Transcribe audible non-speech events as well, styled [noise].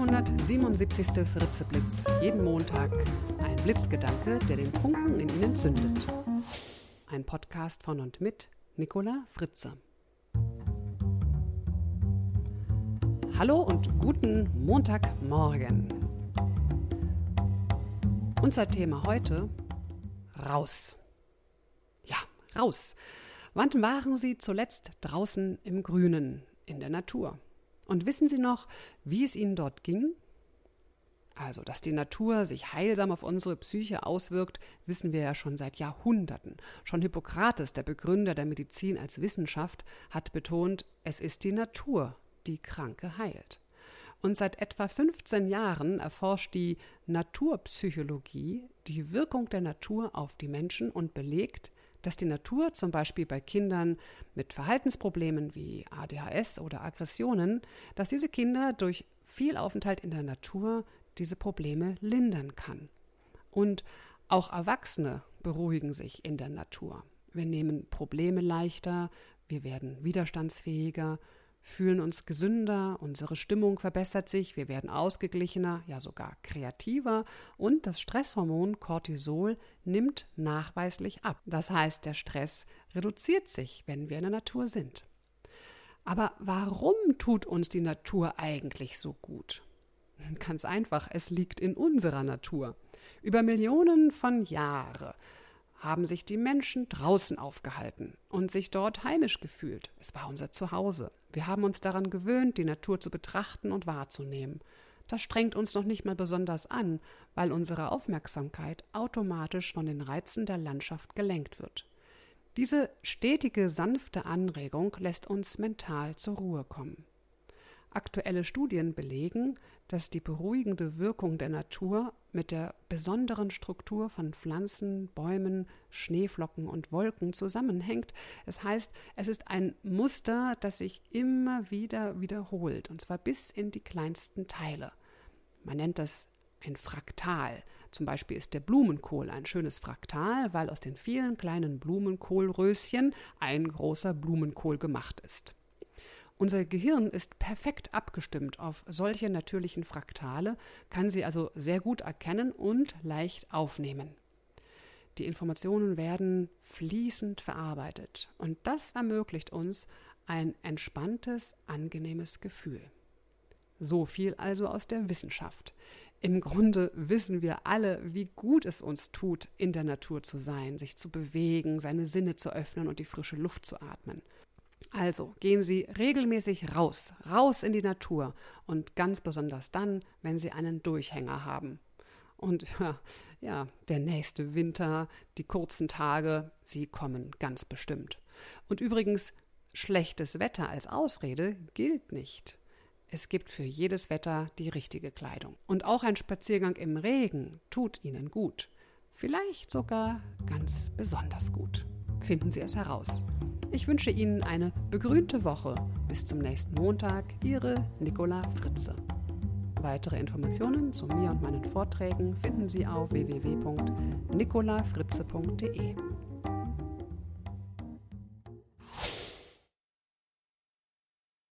177. Fritzeblitz. Jeden Montag ein Blitzgedanke, der den Funken in Ihnen zündet. Ein Podcast von und mit Nicola Fritze. Hallo und guten Montagmorgen. Unser Thema heute: Raus. Ja, raus. Wann waren Sie zuletzt draußen im Grünen, in der Natur? Und wissen Sie noch, wie es Ihnen dort ging? Also, dass die Natur sich heilsam auf unsere Psyche auswirkt, wissen wir ja schon seit Jahrhunderten. Schon Hippokrates, der Begründer der Medizin als Wissenschaft, hat betont, es ist die Natur, die Kranke heilt. Und seit etwa 15 Jahren erforscht die Naturpsychologie die Wirkung der Natur auf die Menschen und belegt, dass die Natur zum Beispiel bei Kindern mit Verhaltensproblemen wie ADHS oder Aggressionen, dass diese Kinder durch viel Aufenthalt in der Natur diese Probleme lindern kann. Und auch Erwachsene beruhigen sich in der Natur. Wir nehmen Probleme leichter, wir werden widerstandsfähiger, fühlen uns gesünder, unsere Stimmung verbessert sich, wir werden ausgeglichener, ja sogar kreativer und das Stresshormon Cortisol nimmt nachweislich ab. Das heißt, der Stress reduziert sich, wenn wir in der Natur sind. Aber warum tut uns die Natur eigentlich so gut? Ganz einfach, es liegt in unserer Natur. Über Millionen von Jahren haben sich die Menschen draußen aufgehalten und sich dort heimisch gefühlt. Es war unser Zuhause. Wir haben uns daran gewöhnt, die Natur zu betrachten und wahrzunehmen. Das strengt uns noch nicht mal besonders an, weil unsere Aufmerksamkeit automatisch von den Reizen der Landschaft gelenkt wird. Diese stetige, sanfte Anregung lässt uns mental zur Ruhe kommen. Aktuelle Studien belegen, dass die beruhigende Wirkung der Natur mit der besonderen Struktur von Pflanzen, Bäumen, Schneeflocken und Wolken zusammenhängt. Es heißt, es ist ein Muster, das sich immer wieder wiederholt, und zwar bis in die kleinsten Teile. Man nennt das ein Fraktal. Zum Beispiel ist der Blumenkohl ein schönes Fraktal, weil aus den vielen kleinen Blumenkohlröschen ein großer Blumenkohl gemacht ist. Unser Gehirn ist perfekt abgestimmt auf solche natürlichen Fraktale, kann sie also sehr gut erkennen und leicht aufnehmen. Die Informationen werden fließend verarbeitet und das ermöglicht uns ein entspanntes, angenehmes Gefühl. So viel also aus der Wissenschaft. Im Grunde wissen wir alle, wie gut es uns tut, in der Natur zu sein, sich zu bewegen, seine Sinne zu öffnen und die frische Luft zu atmen. Also gehen Sie regelmäßig raus, raus in die Natur und ganz besonders dann, wenn Sie einen Durchhänger haben. Und [laughs] ja, der nächste Winter, die kurzen Tage, sie kommen ganz bestimmt. Und übrigens, schlechtes Wetter als Ausrede gilt nicht. Es gibt für jedes Wetter die richtige Kleidung. Und auch ein Spaziergang im Regen tut Ihnen gut. Vielleicht sogar ganz besonders gut. Finden Sie es heraus. Ich wünsche Ihnen eine begrünte Woche. Bis zum nächsten Montag, Ihre Nicola Fritze. Weitere Informationen zu mir und meinen Vorträgen finden Sie auf www.nicolafritze.de.